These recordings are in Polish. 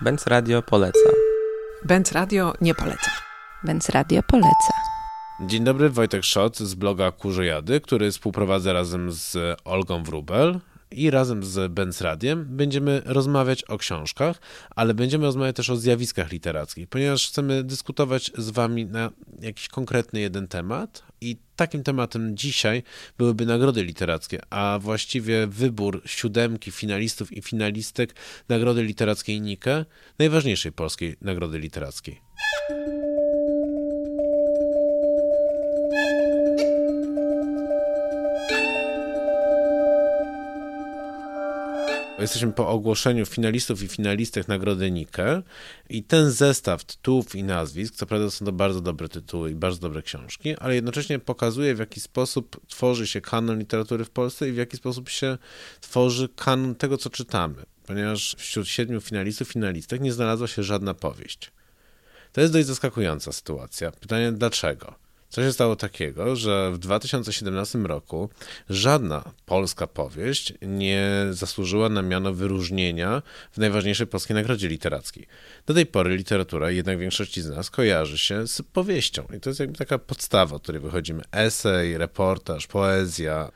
Benz Radio poleca. Benz Radio nie poleca. Benz Radio poleca. Dzień dobry, Wojtek Szot z bloga Kurzojady, który współprowadzę razem z Olgą Wrubel i razem z Benz Radiem będziemy rozmawiać o książkach, ale będziemy rozmawiać też o zjawiskach literackich, ponieważ chcemy dyskutować z wami na jakiś konkretny jeden temat i takim tematem dzisiaj byłyby nagrody literackie, a właściwie wybór siódemki finalistów i finalistek Nagrody Literackiej Nike, najważniejszej polskiej nagrody literackiej. Jesteśmy po ogłoszeniu finalistów i finalistek Nagrody Nike i ten zestaw tytułów i nazwisk, co prawda są to bardzo dobre tytuły i bardzo dobre książki, ale jednocześnie pokazuje w jaki sposób tworzy się kanon literatury w Polsce i w jaki sposób się tworzy kanon tego, co czytamy, ponieważ wśród siedmiu finalistów, finalistek nie znalazła się żadna powieść. To jest dość zaskakująca sytuacja. Pytanie dlaczego? Co się stało takiego, że w 2017 roku żadna polska powieść nie zasłużyła na miano wyróżnienia w najważniejszej polskiej nagrodzie literackiej. Do tej pory literatura, jednak większości z nas, kojarzy się z powieścią. I to jest jakby taka podstawa, od której wychodzimy. Esej, reportaż, poezja.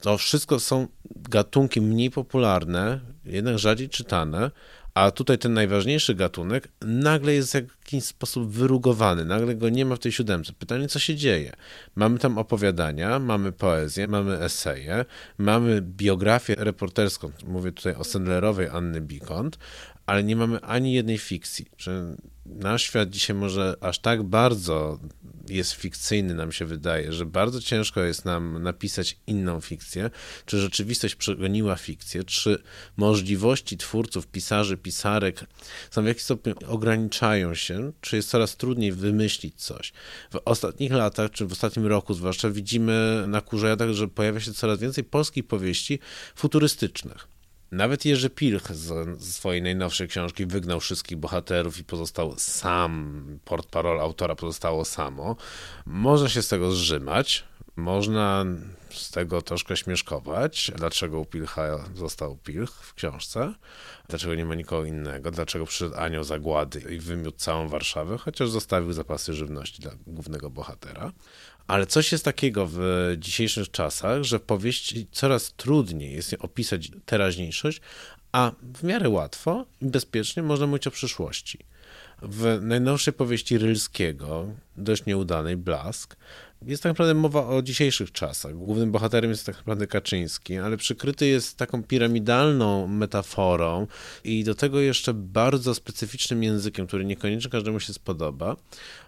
To wszystko są gatunki mniej popularne, jednak rzadziej czytane, a tutaj ten najważniejszy gatunek nagle jest w jakiś sposób wyrugowany, nagle go nie ma w tej siódemce. Pytanie, co się dzieje? Mamy tam opowiadania, mamy poezję, mamy eseje, mamy biografię reporterską, mówię tutaj o Sendlerowej Anny Bikont, ale nie mamy ani jednej fikcji. Że nasz świat dzisiaj może aż tak bardzo jest fikcyjny, nam się wydaje, że bardzo ciężko jest nam napisać inną fikcję, czy rzeczywistość przegoniła fikcję, czy możliwości twórców, pisarzy, pisarek są w jakiś stopniu ograniczają się, czy jest coraz trudniej wymyślić coś. W ostatnich latach, czy w ostatnim roku zwłaszcza widzimy na Kurzajadach, że pojawia się coraz więcej polskich powieści futurystycznych nawet Jerzy Pilch z, swojej najnowszej książki wygnał wszystkich bohaterów i pozostał sam, portparol autora pozostało samo. Można się z tego zrzymać, można z tego troszkę śmieszkować, dlaczego u Pilcha został Pilch w książce, dlaczego nie ma nikogo innego, dlaczego przyszedł anioł zagłady i wymiótł całą Warszawę, chociaż zostawił zapasy żywności dla głównego bohatera. Ale coś jest takiego w dzisiejszych czasach, że w powieści coraz trudniej jest opisać teraźniejszość, a w miarę łatwo i bezpiecznie można mówić o przyszłości. W najnowszej powieści Rylskiego, dość nieudanej, Blask, jest tak naprawdę mowa o dzisiejszych czasach. Głównym bohaterem jest tak naprawdę Kaczyński, ale przykryty jest taką piramidalną metaforą i do tego jeszcze bardzo specyficznym językiem, który niekoniecznie każdemu się spodoba,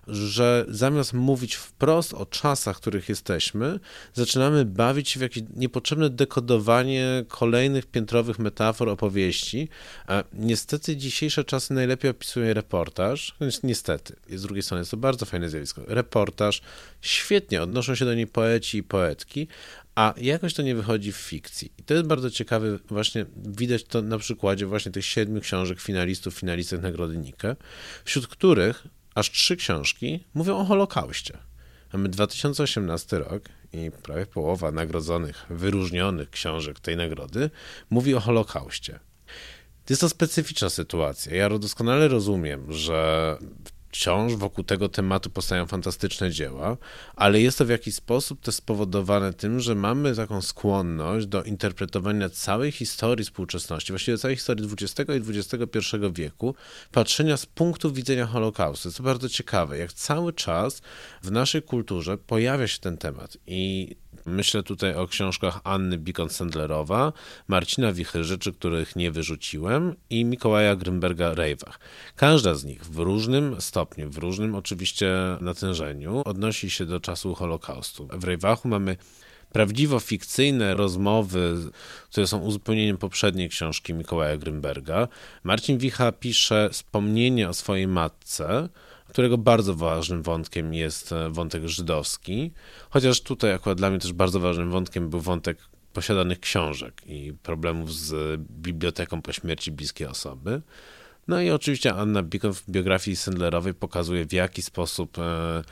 że zamiast mówić wprost o czasach, w których jesteśmy, zaczynamy bawić się w jakieś niepotrzebne dekodowanie kolejnych piętrowych metafor opowieści. A niestety dzisiejsze czasy najlepiej opisuje reportaż. Niestety, z drugiej strony jest to bardzo fajne zjawisko. Reportaż, świetnie odnoszą się do niej poeci i poetki, a jakoś to nie wychodzi w fikcji. I to jest bardzo ciekawe, właśnie widać to na przykładzie właśnie tych siedmiu książek finalistów, finalistek Nagrody Nike, wśród których aż trzy książki mówią o Holokauście. Mamy 2018 rok i prawie połowa nagrodzonych, wyróżnionych książek tej nagrody mówi o Holokauście. Jest to specyficzna sytuacja. Ja doskonale rozumiem, że wciąż wokół tego tematu powstają fantastyczne dzieła, ale jest to w jakiś sposób też spowodowane tym, że mamy taką skłonność do interpretowania całej historii współczesności, właściwie całej historii XX i XXI wieku, patrzenia z punktu widzenia Holokaustu. To bardzo ciekawe, jak cały czas w naszej kulturze pojawia się ten temat i Myślę tutaj o książkach Anny Bikon-Sendlerowa, Marcina Wichy, Rzeczy, których nie wyrzuciłem i Mikołaja Grymberga Rejwach. Każda z nich w różnym stopniu, w różnym oczywiście natężeniu odnosi się do czasu Holokaustu. W Rejwachu mamy prawdziwo fikcyjne rozmowy, które są uzupełnieniem poprzedniej książki Mikołaja Grymberga. Marcin Wicha pisze wspomnienie o swojej matce, którego bardzo ważnym wątkiem jest e, wątek żydowski, chociaż tutaj akurat dla mnie też bardzo ważnym wątkiem był wątek posiadanych książek i problemów z biblioteką po śmierci bliskiej osoby. No i oczywiście Anna Bikon w biografii Sendlerowej pokazuje, w jaki sposób e,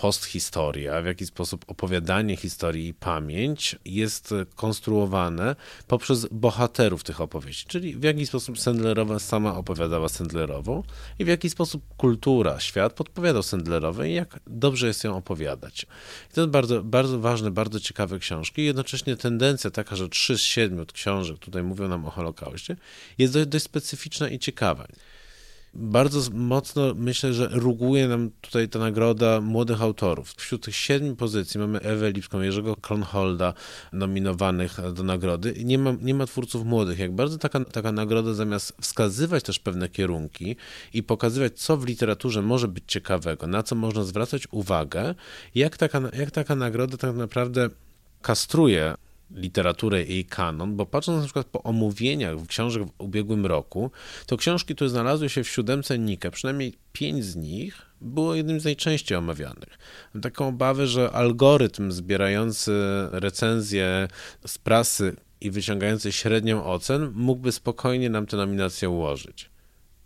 posthistoria, w jaki sposób opowiadanie historii i pamięć jest konstruowane poprzez bohaterów tych opowieści, czyli w jaki sposób Sandlerowa sama opowiadała Sandlerową i w jaki sposób kultura, świat podpowiadał Sandlerowej, jak dobrze jest ją opowiadać. I to jest bardzo, bardzo ważne, bardzo ciekawe książki. Jednocześnie tendencja taka, że trzy z siedmiu książek tutaj mówią nam o Holokauście, jest dość, dość specyficzna i ciekawa bardzo mocno myślę, że ruguje nam tutaj ta nagroda młodych autorów. Wśród tych siedmiu pozycji mamy Ewę Lipską, Jerzego Kronholda nominowanych do nagrody nie ma, nie ma twórców młodych. Jak bardzo taka, taka nagroda zamiast wskazywać też pewne kierunki i pokazywać, co w literaturze może być ciekawego, na co można zwracać uwagę, jak taka, jak taka nagroda tak naprawdę kastruje literaturę i jej kanon, bo patrząc na przykład po omówieniach książek w ubiegłym roku, to książki, które znalazły się w siódemce Nike, przynajmniej pięć z nich było jednym z najczęściej omawianych. Mam taką obawę, że algorytm zbierający recenzje z prasy i wyciągający średnią ocen mógłby spokojnie nam tę nominację ułożyć.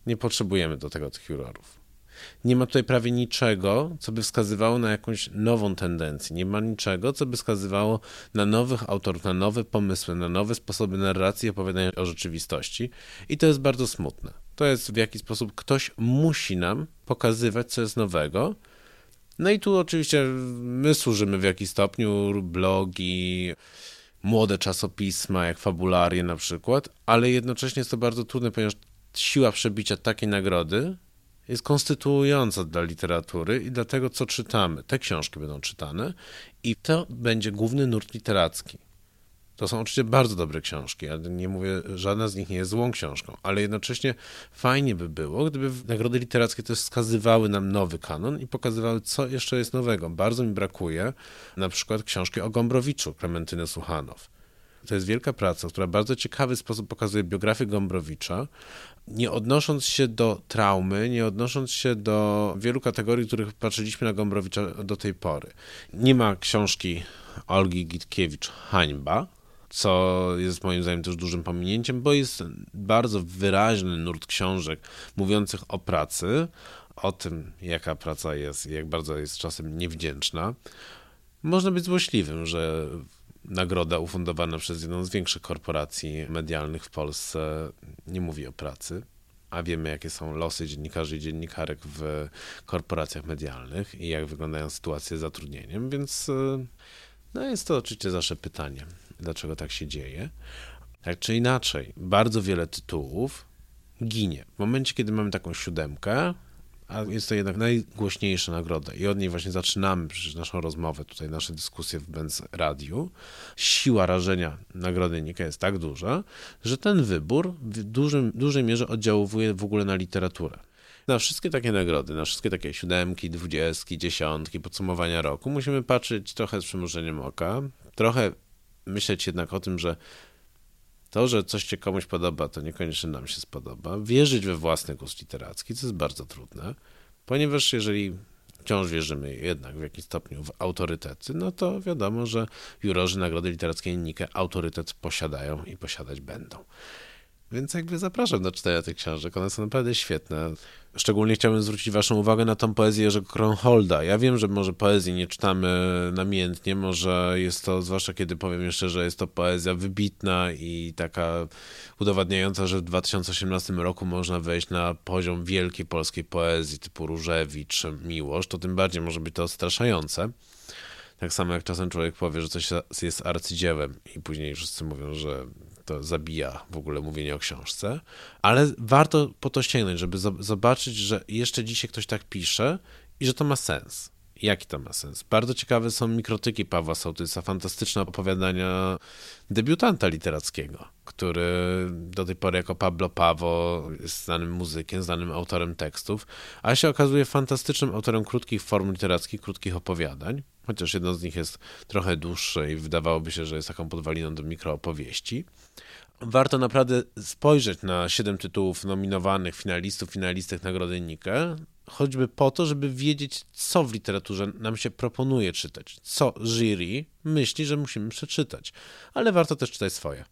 Nie potrzebujemy do tego tych jurorów. Nie ma tutaj prawie niczego, co by wskazywało na jakąś nową tendencję. Nie ma niczego, co by wskazywało na nowych autorów, na nowe pomysły, na nowe sposoby narracji i opowiadania o rzeczywistości. I to jest bardzo smutne. To jest w jaki sposób ktoś musi nam pokazywać, co jest nowego. No i tu oczywiście my służymy w jakiś stopniu, blogi, młode czasopisma, jak Fabularie na przykład, ale jednocześnie jest to bardzo trudne, ponieważ siła przebicia takiej nagrody jest konstytuująca dla literatury i dla tego, co czytamy. Te książki będą czytane i to będzie główny nurt literacki. To są oczywiście bardzo dobre książki, ja nie mówię, żadna z nich nie jest złą książką, ale jednocześnie fajnie by było, gdyby nagrody literackie też wskazywały nam nowy kanon i pokazywały, co jeszcze jest nowego. Bardzo mi brakuje na przykład książki o Gombrowiczu, Klementyny Suchanow. To jest wielka praca, która w bardzo ciekawy sposób pokazuje biografię Gombrowicza, nie odnosząc się do traumy, nie odnosząc się do wielu kategorii, których patrzyliśmy na Gombrowicza do tej pory. Nie ma książki Olgi Gitkiewicz Hańba, co jest moim zdaniem też dużym pominięciem, bo jest bardzo wyraźny nurt książek mówiących o pracy, o tym, jaka praca jest i jak bardzo jest czasem niewdzięczna. Można być złośliwym, że nagroda ufundowana przez jedną z większych korporacji medialnych w Polsce nie mówi o pracy, a wiemy, jakie są losy dziennikarzy i dziennikarek w korporacjach medialnych i jak wyglądają sytuacje z zatrudnieniem, więc e, no jest to oczywiście zawsze pytanie, dlaczego tak się dzieje. Tak czy inaczej, bardzo wiele tytułów ginie. W momencie, kiedy mamy taką siódemkę, a jest to jednak najgłośniejsza nagroda i od niej właśnie zaczynamy przecież naszą rozmowę, tutaj nasze dyskusje w Benz Radiu. Siła rażenia nagrody Nika jest tak duża, że ten wybór w dużym, dużej mierze oddziałuje w ogóle na literaturę. Na wszystkie takie nagrody, na wszystkie takie siódemki, dwudziestki, dziesiątki, podsumowania roku musimy patrzeć trochę z przymrużeniem oka, trochę myśleć jednak o tym, że to, że coś się komuś podoba, to niekoniecznie nam się spodoba. Wierzyć we własny gust literacki, co jest bardzo trudne, ponieważ jeżeli wciąż wierzymy jednak w jakimś stopniu w autorytety, no to wiadomo, że jurorzy Nagrody Literackiej Nike autorytet posiadają i posiadać będą. Więc jakby zapraszam do czytania tych książek, one są naprawdę świetne. Szczególnie chciałbym zwrócić Waszą uwagę na tą poezję Jerzego Kronholda. Ja wiem, że może poezji nie czytamy namiętnie, może jest to, zwłaszcza kiedy powiem jeszcze, że jest to poezja wybitna i taka udowadniająca, że w 2018 roku można wejść na poziom wielkiej polskiej poezji typu Różewicz, Miłosz, to tym bardziej może być to odstraszające. Tak samo jak czasem człowiek powie, że coś jest arcydziełem i później wszyscy mówią, że to zabija w ogóle mówienie o książce, ale warto po to sięgnąć, żeby zobaczyć, że jeszcze dzisiaj ktoś tak pisze i że to ma sens. Jaki to ma sens? Bardzo ciekawe są mikrotyki Pawła Sołtysa, fantastyczne opowiadania debiutanta literackiego, który do tej pory jako Pablo Pawo jest znanym muzykiem, znanym autorem tekstów, a się okazuje fantastycznym autorem krótkich form literackich, krótkich opowiadań, chociaż jedno z nich jest trochę dłuższe i wydawałoby się, że jest taką podwaliną do mikroopowieści warto naprawdę spojrzeć na siedem tytułów nominowanych, finalistów, finalistek Nagrody Nike, choćby po to, żeby wiedzieć, co w literaturze nam się proponuje czytać, co jury myśli, że musimy przeczytać. Ale warto też czytać swoje.